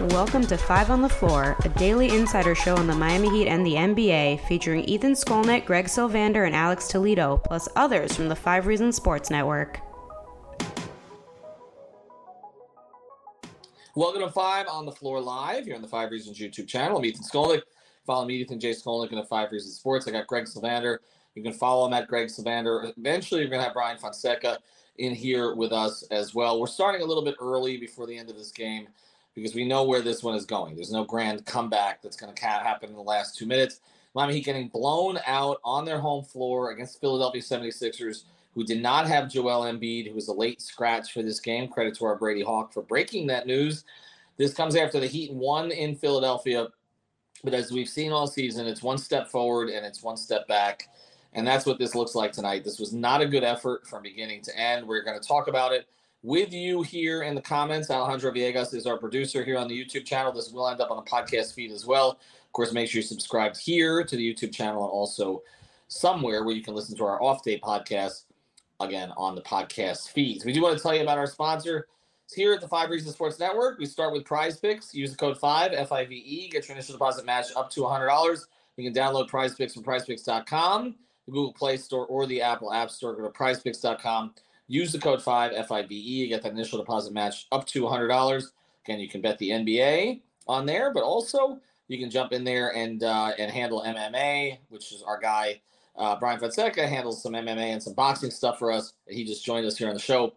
Welcome to Five on the Floor, a daily insider show on the Miami Heat and the NBA, featuring Ethan Skolnick, Greg Sylvander, and Alex Toledo, plus others from the Five Reasons Sports Network. Welcome to Five on the Floor Live here on the Five Reasons YouTube channel. I'm Ethan Skolnick. Follow me, Ethan J. Skolnick, in the Five Reasons Sports. I got Greg Sylvander. You can follow him at Greg Sylvander. Eventually, we're going to have Brian Fonseca in here with us as well. We're starting a little bit early before the end of this game because we know where this one is going. There's no grand comeback that's going to happen in the last two minutes. Miami Heat getting blown out on their home floor against Philadelphia 76ers, who did not have Joel Embiid, who was a late scratch for this game. Credit to our Brady Hawk for breaking that news. This comes after the Heat won in Philadelphia. But as we've seen all season, it's one step forward and it's one step back. And that's what this looks like tonight. This was not a good effort from beginning to end. We're going to talk about it with you here in the comments. Alejandro Villegas is our producer here on the YouTube channel. This will end up on a podcast feed as well. Of course, make sure you subscribe here to the YouTube channel and also somewhere where you can listen to our off day podcast again on the podcast feeds. We do want to tell you about our sponsor. It's here at the Five Reasons Sports Network. We start with prize picks. Use the code 5 F I V E. Get your initial deposit match up to $100. You can download prize picks from prizepicks.com, the Google Play Store, or the Apple App Store. Go to prizepicks.com Use the code 5 FIVE, get that initial deposit match up to $100. Again, you can bet the NBA on there, but also you can jump in there and uh, and handle MMA, which is our guy uh, Brian Fonseca handles some MMA and some boxing stuff for us. He just joined us here on the show.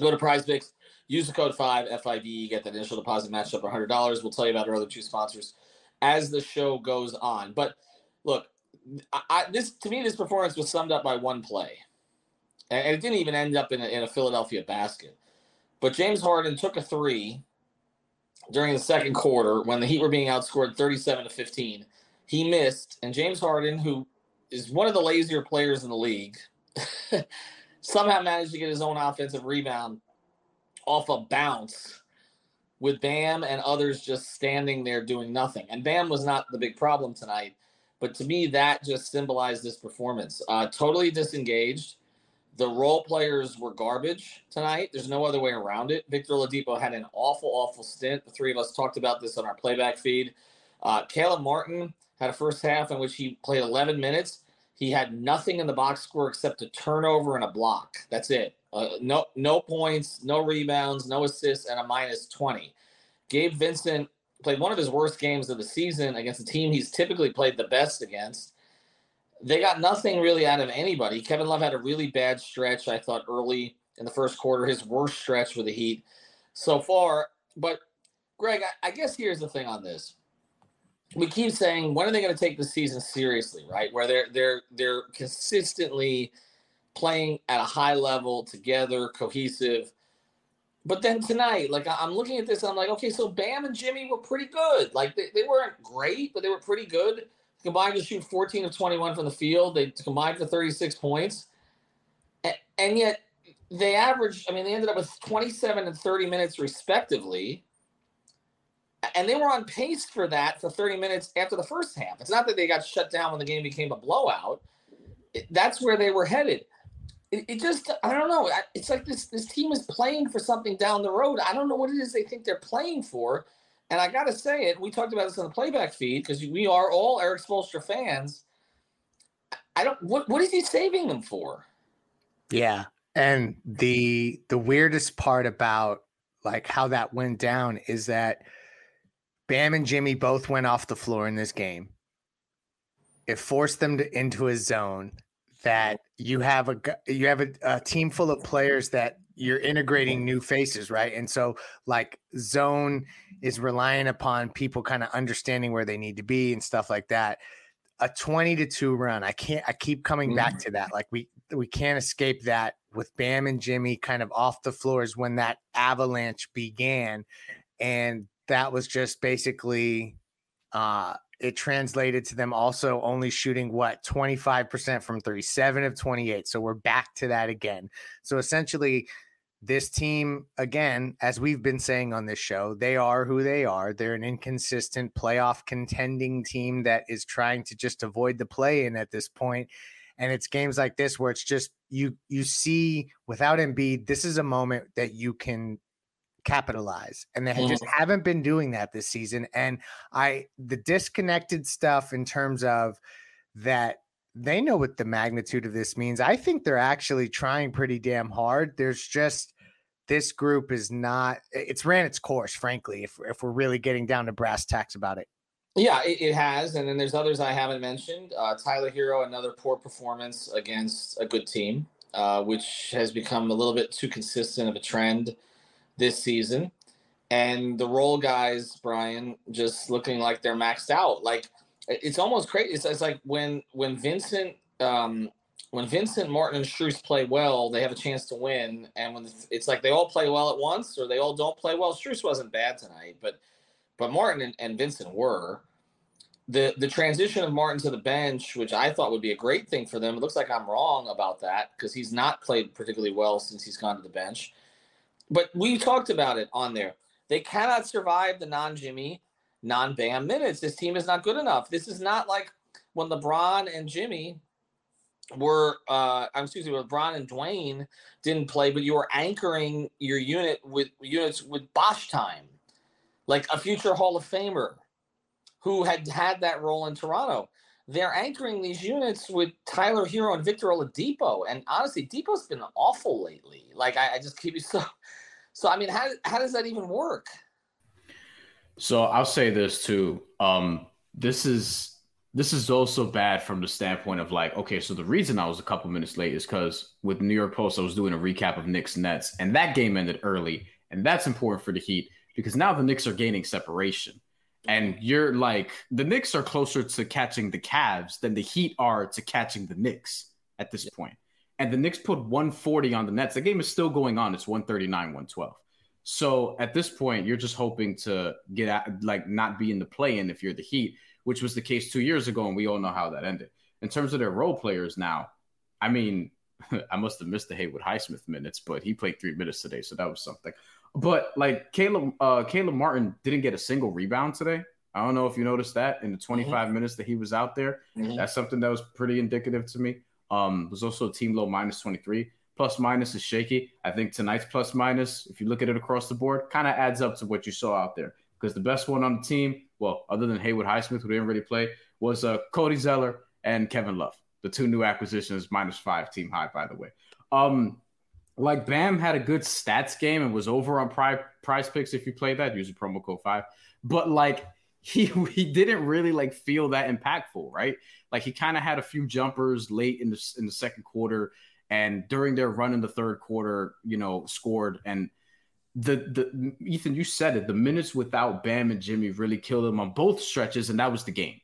Go to Prize Picks, use the code 5 FIVE, get that initial deposit matched up $100. We'll tell you about our other two sponsors as the show goes on. But look, I, I, this to me, this performance was summed up by one play and it didn't even end up in a, in a Philadelphia basket. But James Harden took a three during the second quarter when the Heat were being outscored 37 to 15. He missed, and James Harden, who is one of the lazier players in the league, somehow managed to get his own offensive rebound off a bounce with Bam and others just standing there doing nothing. And Bam was not the big problem tonight, but to me, that just symbolized this performance. Uh, totally disengaged. The role players were garbage tonight. There's no other way around it. Victor Oladipo had an awful, awful stint. The three of us talked about this on our playback feed. Uh, Caleb Martin had a first half in which he played 11 minutes. He had nothing in the box score except a turnover and a block. That's it. Uh, no, no points, no rebounds, no assists, and a minus 20. Gabe Vincent played one of his worst games of the season against a team he's typically played the best against they got nothing really out of anybody. Kevin Love had a really bad stretch, I thought, early in the first quarter, his worst stretch with the Heat so far. But, Greg, I, I guess here's the thing on this. we keep saying when are they going to take the season seriously, right? Where they're they're they're consistently playing at a high level together, cohesive. But then tonight, like I'm looking at this, I'm like, okay, so Bam and Jimmy were pretty good. Like they, they weren't great, but they were pretty good. Combined to shoot 14 of 21 from the field. They combined for 36 points. And, yet they averaged, I mean, they ended up with 27 and 30 minutes respectively. And they were on pace for that for 30 minutes after the first half. It's not that they got shut down when the game became a blowout. That's where they were headed. It, it, just, I don't know. It's like this this team is playing for something down the road. I don't know what it is they think they're playing for. And I got to say it, we talked about this on the playback feed because we are all Erik Spoelstra fans. I don't, what, what is he saving them for? Yeah. And the the weirdest part about like how that went down is that Bam and Jimmy both went off the floor in this game. It forced them to, into a zone that you have a you have a, a team full of players that you're integrating new faces, right? And so like zone is relying upon people kind of understanding where they need to be and stuff like that. A 20 to 2 run. I can't I keep coming back mm. to that. Like we we can't escape that with Bam and Jimmy kind of off the floors when that avalanche began. And that was just basically uh it translated to them also only shooting what 25% from 37 of 28. So we're back to that again. So essentially, this team, again, as we've been saying on this show, they are who they are. They're an inconsistent playoff contending team that is trying to just avoid the play in at this point and it's games like this where it's just you you see without Embiid, this is a moment that you can capitalize and they mm. just haven't been doing that this season and i the disconnected stuff in terms of that they know what the magnitude of this means i think they're actually trying pretty damn hard there's just this group is not it's ran its course frankly if, if we're really getting down to brass tacks about it yeah, it, it, has, and then there's others I haven't mentioned. Uh, Tyler Herro, another poor performance against a good team, uh, which has become a little bit too consistent of a trend this season. And the role guys, Brian, just looking like they're maxed out. Like it's almost crazy. It's, it's like when when Vincent um, when Vincent Martin and Strus play well, they have a chance to win. And when it's like they all play well at once, or they all don't play well. Strus wasn't bad tonight, but but Martin and, and Vincent were the the transition of Martin to the bench, which I thought would be a great thing for them. It looks like I'm wrong about that because he's not played particularly well since he's gone to the bench. But we talked about it on there. They cannot survive the non Jimmy, non Bam minutes. This team is not good enough. This is not like when LeBron and Jimmy were uh I'm excuse me, LeBron and Dwayne didn't play, but you were anchoring your unit with units with Bosh time, like a future Hall of Famer who had had that role in Toronto. They're anchoring these units with Tyler Herro and Victor Oladipo, and honestly, Dipo's been awful lately. Like I, I just keep you so. So I mean, how how does that even work? So I'll say this too. Um, this is this is also bad from the standpoint of like, okay, so the reason I was a couple minutes late is because with New York Post, I was doing a recap of Knicks Nets, and that game ended early, and that's important for the Heat because now the Knicks are gaining separation and you're like the Knicks are closer to catching the Cavs than the Heat are to catching the Knicks at this point. And the Knicks put 140 on the Nets. The game is still going on. It's 139, 112. So at this point, you're just hoping to get at, like not be in the play in if you're the Heat, which was the case two years ago, and we all know how that ended. In terms of their role players now, I mean, I must have missed the Haywood Highsmith minutes, but he played three minutes today, so that was something. But like Caleb, uh, Caleb Martin didn't get a single rebound today. I don't know if you noticed that in the 25 mm-hmm. minutes that he was out there. Mm-hmm. That's something that was pretty indicative to me. Um, was also a team low minus 23. Plus minus is shaky. I think tonight's plus minus, if you look at it across the board, kind of adds up to what you saw out there. Because the best one on the team, well, other than Haywood Highsmith, who didn't really play, was uh, Cody Zeller and Kevin Love, the two new acquisitions, minus five team high, by the way. Um, like Bam had a good stats game and was over on pri- prize picks if you play that, use a promo code five. But like he he didn't really like feel that impactful, right? Like he kind of had a few jumpers late in the in the second quarter and during their run in the third quarter, you know, scored and the the Ethan, you said it. The minutes without Bam and Jimmy really killed them on both stretches, and that was the game.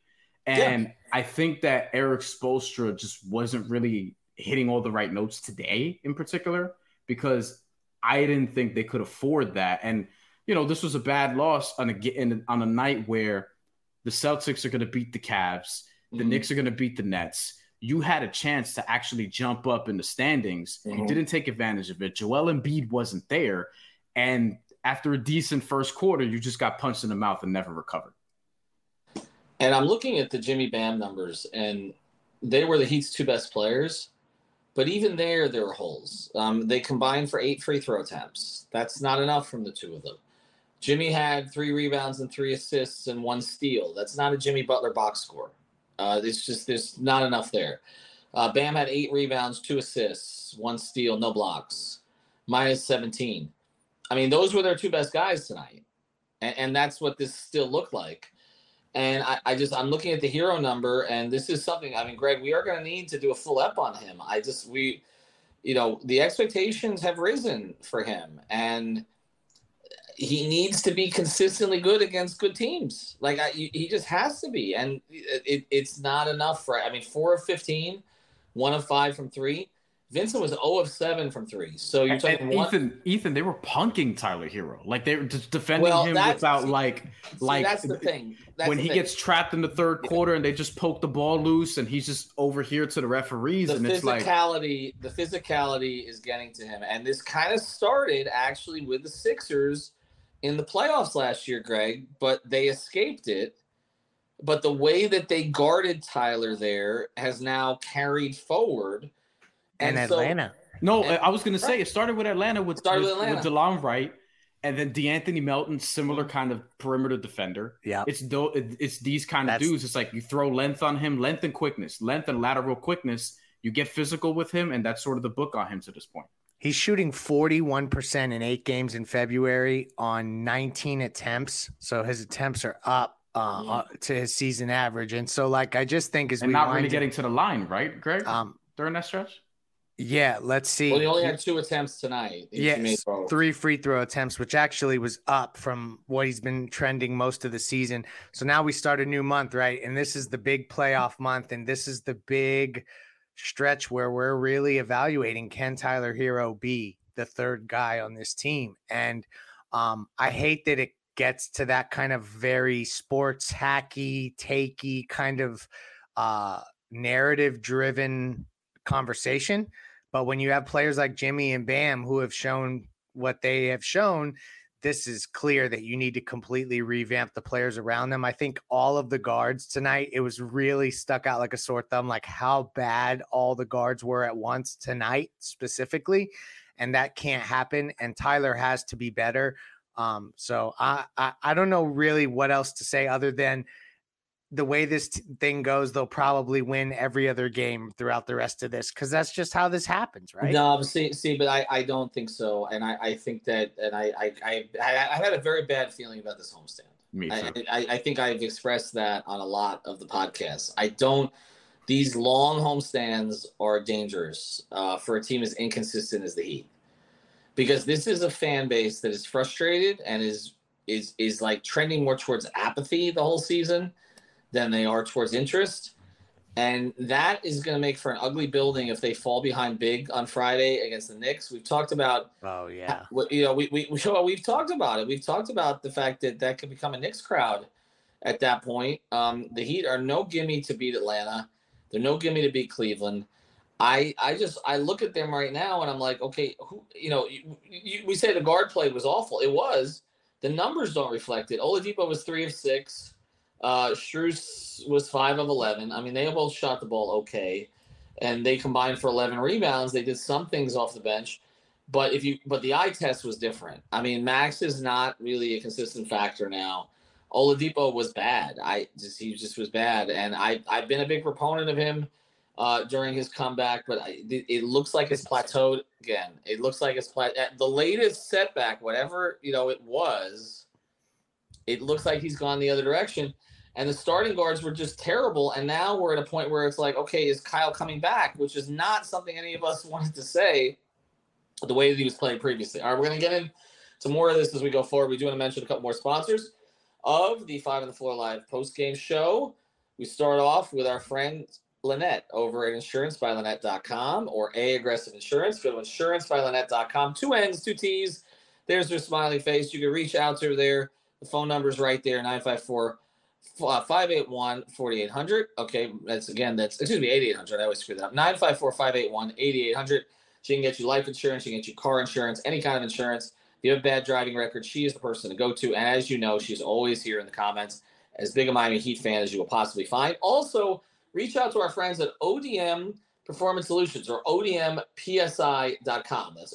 And yeah. I think that Erik Spoelstra just wasn't really hitting all the right notes today, in particular, because I didn't think they could afford that. And you know, this was a bad loss on a on a night where the Celtics are going to beat the Cavs, the mm-hmm. Knicks are going to beat the Nets. You had a chance to actually jump up in the standings. Mm-hmm. You didn't take advantage of it. Joel Embiid wasn't there, and after a decent first quarter, you just got punched in the mouth and never recovered. And I'm looking at the Jimmy Bam numbers, and they were the Heat's two best players. But even there, there were holes. Um, they combined for eight free throw attempts. That's not enough from the two of them. Jimmy had three rebounds and three assists and one steal. That's not a Jimmy Butler box score. Uh, it's just there's not enough there. Uh, Bam had eight rebounds, two assists, one steal, no blocks, minus 17. I mean, those were their two best guys tonight, and, and that's what this still looked like. And I, I, just I'm looking at the Herro number, and this is something. I mean, Greg, we are going to need to do a full up on him. I just we, you know, the expectations have risen for him, and he needs to be consistently good against good teams. Like I, he just has to be, and it, it's not enough for. I mean, four of 15, one of five from three. Vincent was 0 of 7 from three. So you're talking and Ethan, one... Ethan, they were punking Tyler Herro. Like they were just defending well, him without like like that's the thing. That's when the he thing. gets trapped in the third quarter and they just poke the ball loose and he's just over here to the referees the and it's like physicality, the physicality is getting to him. And this kind of started actually with the Sixers in the playoffs last year, Greg, but they escaped it. But the way that they guarded Tyler there has now carried forward. And, and Atlanta. So, no, and, I was going to say it started with Atlanta with, started with, with, Atlanta. with Delon Wright and then De'Anthony Melton, similar kind of perimeter defender. Yeah, it's do, it's these kind of dudes. It's like you throw length on him, length and quickness, length and lateral quickness. You get physical with him, and that's sort of the book on him to this point. He's shooting 41% in eight games in February on 19 attempts. So his attempts are up uh, yeah. uh, to his season average. And so, like, I just think as and we not really getting to the line, right, Greg? Um, during that stretch. Yeah, let's see. Well, he only had two attempts tonight. Yes, three free throw attempts, which actually was up from what he's been trending most of the season. So now we start a new month, right? And this is the big playoff month, and this is the big stretch where we're really evaluating can Tyler Herro be the third guy on this team? And um, I hate that it gets to that kind of very sports hacky, takey kind of uh, narrative driven conversation. But when you have players like Jimmy and Bam who have shown what they have shown, this is clear that you need to completely revamp the players around them. I think all of the guards tonight, it was really stuck out like a sore thumb, like how bad all the guards were at once tonight specifically. And that can't happen. And Tyler has to be better. Um, so I, I I don't know really what else to say other than the way this t- thing goes, they'll probably win every other game throughout the rest of this because that's just how this happens, right? No, see, see, but I, I don't think so, and I, I think that, and I, I, I, I had a very bad feeling about this homestand. Me too. I, I, I think I've expressed that on a lot of the podcasts. I don't. These long homestands are dangerous uh, for a team as inconsistent as the Heat, because this is a fan base that is frustrated and is is is like trending more towards apathy the whole season than they are towards interest. And that is going to make for an ugly building if they fall behind big on Friday against the Knicks. We've talked about. Oh yeah. You know, we we we've talked about it. We've talked about the fact that that could become a Knicks crowd at that point. Um, the Heat are no gimme to beat Atlanta. They're no gimme to beat Cleveland. I I just I look at them right now and I'm like, okay, who you know, you, you, we say the guard play was awful. It was. The numbers don't reflect it. Oladipo was three of six. Uh, Strus was five of eleven. I mean, they both shot the ball okay, and they combined for eleven rebounds. They did some things off the bench, but if you but the eye test was different. I mean, Max is not really a consistent factor now. Oladipo was bad. I just he just was bad, and I I've been a big proponent of him uh, during his comeback, but I, it looks like it's plateaued again. It looks like it's plat- the latest setback, whatever you know it was. It looks like he's gone the other direction and the starting guards were just terrible. And now we're at a point where it's like, okay, is Kyle coming back? Which is not something any of us wanted to say the way that he was playing previously. All right, we're going to get into more of this as we go forward. We do want to mention a couple more sponsors of the Five on the Floor Live post game show. We start off with our friend Lynette over at insurancebylynette.com or A Aggressive Insurance. Go to insurancebylynette.com. Two N's, two T's. There's her smiley face. You can reach out to her there. The phone number is right there 954 uh, 581 4800. Okay, that's again, that's excuse me, 8800. I always screw that up. 954 581 8800. She can get you life insurance, she can get you car insurance, any kind of insurance. If you have a bad driving record, she is the person to go to. And as you know, she's always here in the comments, as big a Miami Heat fan as you will possibly find. Also, reach out to our friends at ODM Performance Solutions or ODMPSI.com. That's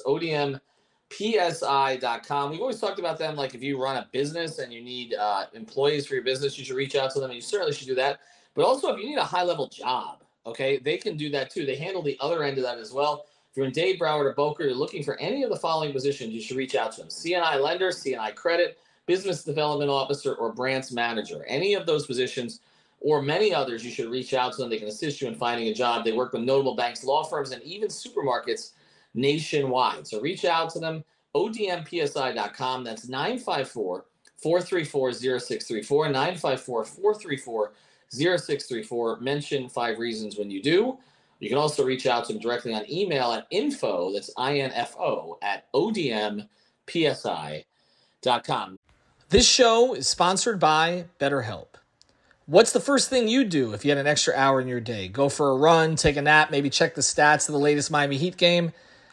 ODMPSI.com. We've always talked about them like if you run a business and you need uh, employees for your business, you should reach out to them and you certainly should do that. But also, if you need a high level job, okay, they can do that too. They handle the other end of that as well. If you're in Dade, Broward, or Boca, you're looking for any of the following positions, you should reach out to them. CNI lender, CNI credit, business development officer, or branch manager. Any of those positions or many others, you should reach out to them. They can assist you in finding a job. They work with notable banks, law firms, and even supermarkets nationwide. So reach out to them, odmpsi.com. That's 954 434 0634. 954 434 0634. Mention five reasons when you do. You can also reach out to them directly on email at info, that's I-N-F-O, at odmpsi.com. This show is sponsored by BetterHelp. What's the first thing you do if you had an extra hour in your day? Go for a run, take a nap, maybe check the stats of the latest Miami Heat game?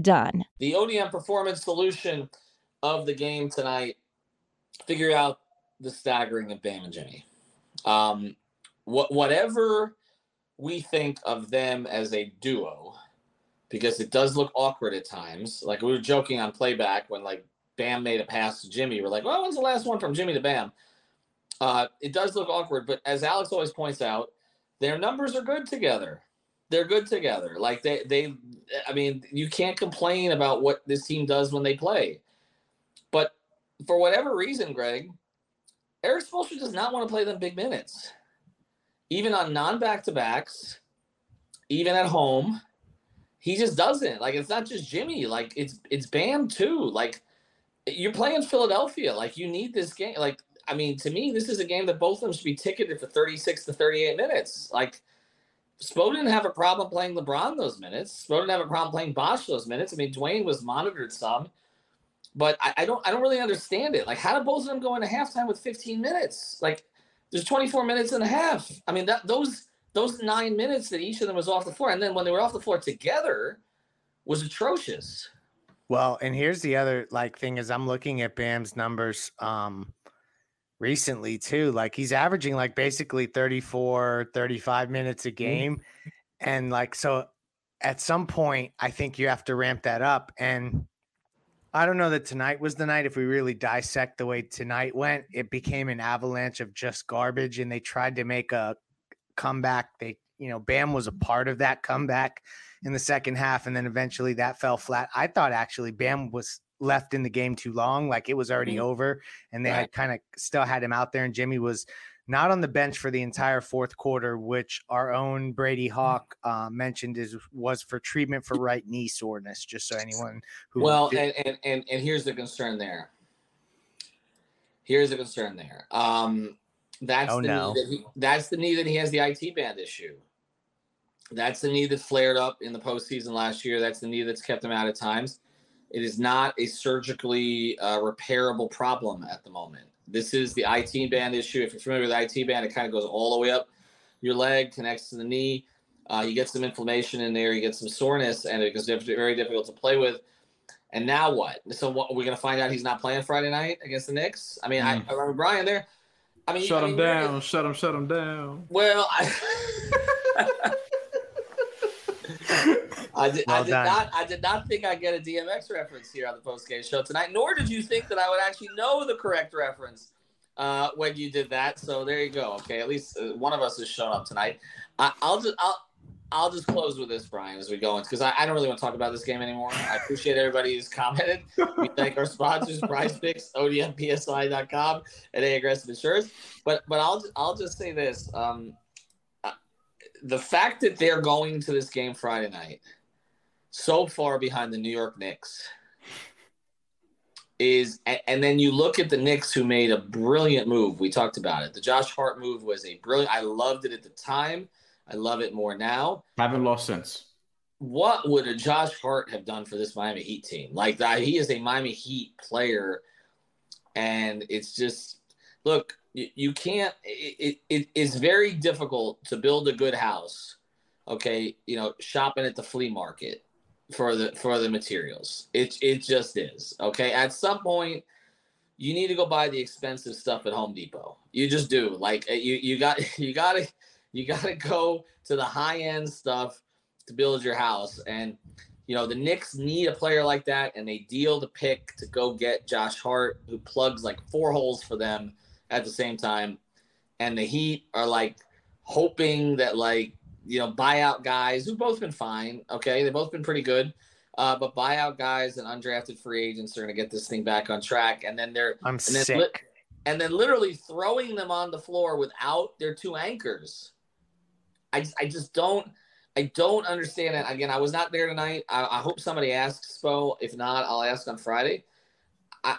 done. The ODM performance solution of the game tonight, figure out the staggering of Bam and Jimmy. Um, what, whatever we think of them as a duo, because it does look awkward at times. Like we were joking on playback when like Bam made a pass to Jimmy. We're like, well, when's the last one from Jimmy to Bam? Uh, it does look awkward, but as Alex always points out, their numbers are good together. They're good together. Like they, they, I mean, you can't complain about what this team does when they play. But for whatever reason, Greg, Erik Spoelstra does not want to play them big minutes, even on non back to backs, even at home. he just doesn't. Like it's not just Jimmy. Like it's it's Bam too. Like you're playing Philadelphia. Like you need this game. Like I mean, to me, this is a game that both of them should be ticketed for 36 to 38 minutes. Like Spo didn't have a problem playing LeBron those minutes. Spo didn't have a problem playing Bosh those minutes. I mean, Dwayne was monitored some, but I, I don't I don't really understand it. Like, how did both of them go into halftime with 15 minutes? Like, there's 24 minutes and a half. I mean, that those those nine minutes that each of them was off the floor, and then when they were off the floor together, was atrocious. Well, and here's the other like thing is I'm looking at Bam's numbers um recently too. Like he's averaging like basically 34, 35 minutes a mm. game. And like so at some point I think you have to ramp that up and I don't know that tonight was the night. If we really dissect the way tonight went, it became an avalanche of just garbage, and they tried to make a comeback. They, you know, Bam was a part of that comeback in the second half, and then eventually that fell flat. I thought actually Bam was left in the game too long, like it was already mm-hmm. over, and they right. had kind of still had him out there, and Jimmy was not on the bench for the entire fourth quarter, which our own Brady mm. Hawk uh, mentioned is was for treatment for right knee soreness. Just so anyone who well, did- and, and and and here's the concern there. Here's the concern there. Um, that's oh, the no. knee that he, that's the knee that he has the IT band issue. That's the knee that flared up in the postseason last year. That's the knee that's kept him out at times. It is not a surgically uh, repairable problem at the moment. This is the IT band issue. If you're familiar with IT band, it kind of goes all the way up your leg, connects to the knee. Uh, you get some inflammation in there, you get some soreness, and it becomes very difficult to play with. And now what? So what, are we're going to find out he's not playing Friday night against the Knicks. I mean, mm. I, I remember Brian there. I mean, shut I him down, shut him, shut him down. Well, I, I did, well I did not. I did not think I'd get a DMX reference here on the post game show tonight. Nor did you think that I would actually know the correct reference uh, when you did that. So there you go. Okay, at least uh, one of us has shown up tonight. I, will just I'll I'll just close with this, Brian, as we go in because I, I, don't really want to talk about this game anymore. I appreciate everybody who's commented. We thank our sponsors, Prize Picks, ODMPSI.com, and A Aggressive Insurance. But but I'll I'll just say this. Um, uh, the fact that they're going to this game Friday night so far behind the New York Knicks is and then you look at the Knicks who made a brilliant move. We talked about it. The Josh Hart move was a brilliant I loved it at the time. I love it more now. I haven't lost since. What would a Josh Hart have done for this Miami Heat team? Like that he is a Miami Heat player and it's just look, you, you can't it, it, it is very difficult to build a good house. Okay, you know, shopping at the flea market for the for the materials. It it just is. Okay. At some point, you need to go buy the expensive stuff at Home Depot. You just do. Like uh, you you got you gotta you gotta go to the high end stuff to build your house. And you know, the Knicks need a player like that, and they deal the pick to go get Josh Hart, who plugs like four holes for them at the same time. And the Heat are like hoping that like you know, buyout guys who've both been fine. Okay, they've both been pretty good. Uh, but buyout guys and undrafted free agents are going to get this thing back on track, and then they're I'm and sick. Then li- and then literally throwing them on the floor without their two anchors. I just, I just don't I don't understand it. Again, I was not there tonight. I, I hope somebody asks Spo. If not, I'll ask on Friday.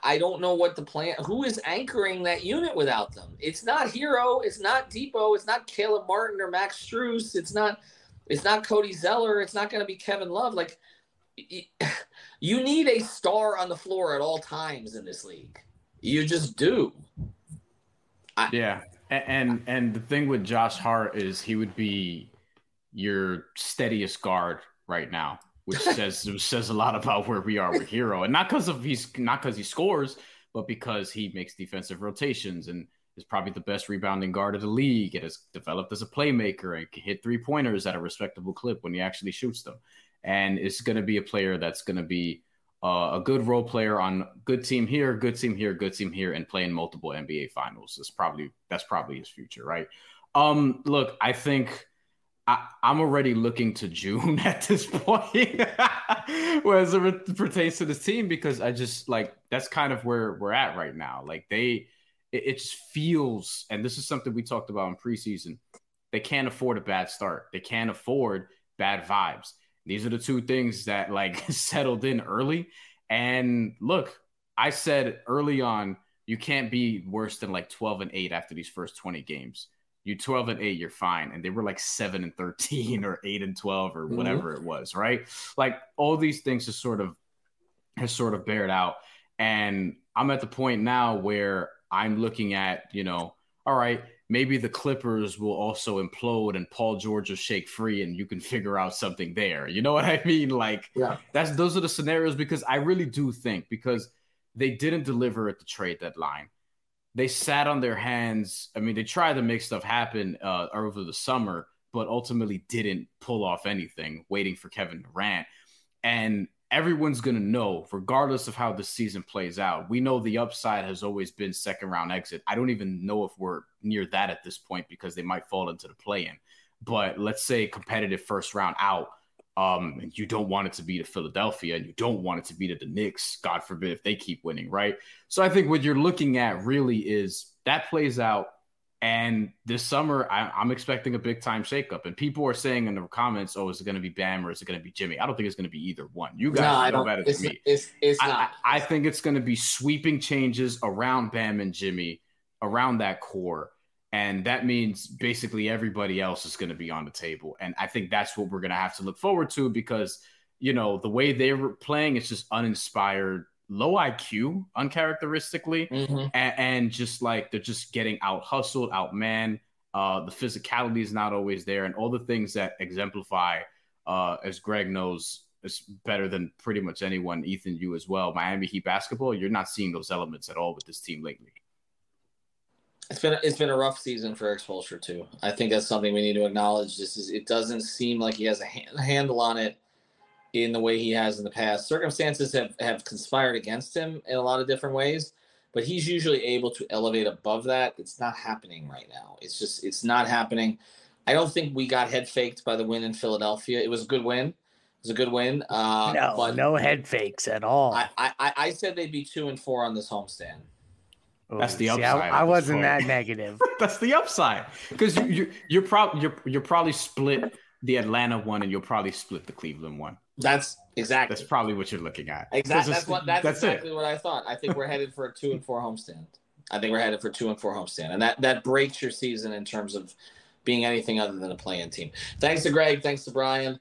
I, don't know what the plan. Who is anchoring that unit without them? It's not Herro. It's not Dipo. It's not Caleb Martin or Max Strus. It's not. It's not Cody Zeller. It's not going to be Kevin Love. Like, you need a star on the floor at all times in this league. You just do. I, yeah, and and the thing with Josh Hart is he would be your steadiest guard right now which says says a lot about where we are with Herro, and not because of he's not because he scores, but because he makes defensive rotations and is probably the best rebounding guard of the league. It has developed as a playmaker and can hit three pointers at a respectable clip when he actually shoots them, and it's going to be a player that's going to be uh, a good role player on good team here, good team here, good team here, and playing multiple NBA finals. Is probably that's probably his future, right? Um, look, I think I, am already looking to June at this point, whereas it pertains to this team, because I just like that's kind of where we're at right now. Like they, it, it just feels, and this is something we talked about in preseason. They can't afford a bad start. They can't afford bad vibes. These are the two things that like settled in early. And look, I said early on, you can't be worse than like 12 and 8 after these first 20 games. You 12 and 8, you're fine. And they were like 7 and 13 or 8 and 12 or mm-hmm. whatever mm-hmm. it was, right? Like all these things has sort of has sort of bared out. And I'm at the point now where I'm looking at, you know, all right, maybe the Clippers will also implode and Paul George will shake free and you can figure out something there. You know what I mean? Like yeah. that's those are the scenarios because I really do think because they didn't deliver at the trade deadline. They sat on their hands. I mean, they tried to make stuff happen uh, over the summer, but ultimately didn't pull off anything, waiting for Kevin Durant. And everyone's going to know, regardless of how the season plays out. We know the upside has always been second round exit. I don't even know if we're near that at this point because they might fall into the play in. But let's say competitive first round out, um, and you don't want it to be to Philadelphia and you don't want it to be to the Knicks, God forbid, if they keep winning, right? So I think what you're looking at really is that plays out and this summer, I, am expecting a big time shakeup. And people are saying in the comments, "Oh, is it going to be Bam or is it going to be Jimmy?" I don't think it's going to be either one. You guys no, know better than me. It's, it's not. I, I think it's going to be sweeping changes around Bam and Jimmy, around that core, and that means basically everybody else is going to be on the table. And I think that's what we're going to have to look forward to because you know the way they were playing, it's just uninspired low IQ, uncharacteristically, mm-hmm. and, and, just like they're just getting out hustled, out man. Uh, the physicality is not always there, and all the things that exemplify, uh, as Greg knows, is better than pretty much anyone. Ethan, you as well. Miami Heat basketball, you're not seeing those elements at all with this team lately. It's been it's been a rough season for Spoelstra too. I think that's something we need to acknowledge. This is it doesn't seem like he has a hand, handle on it in the way he has in the past. Circumstances have, have conspired against him in a lot of different ways, but he's usually able to elevate above that. It's not happening right now. It's just, it's not happening. I don't think we got head faked by the win in Philadelphia. It was a good win. It was a good win. Uh, no, no head fakes at all. I, I, I said they'd be two and four on this homestand. That's the upside. See, I, I wasn't that negative. That's the upside because you, you, you're probably you're you're probably split the Atlanta one and you'll probably split the Cleveland one. That's exactly. That's probably what you're looking at. Exactly. That's what. That's, that's exactly it. what I thought. I think we're headed for a two and four homestand. I think we're headed for two and four homestand, and that that breaks your season in terms of being anything other than a play-in team. Thanks to Greg. Thanks to Brian.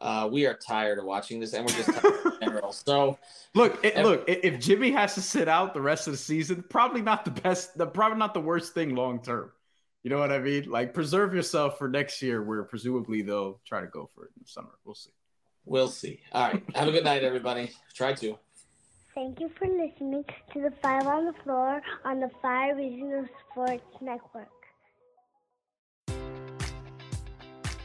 Uh, we are tired of watching this, and we're just tired in general. So, look, it, look. If Jimmy has to sit out the rest of the season, probably not the best. The probably not the worst thing long term. You know what I mean? Like, preserve yourself for next year, where presumably they'll try to go for it in the summer. We'll see. We'll see. All right. Have a good night, everybody. Try to. Thank you for listening to the Five on the Floor on the Five Reasons Sports Network.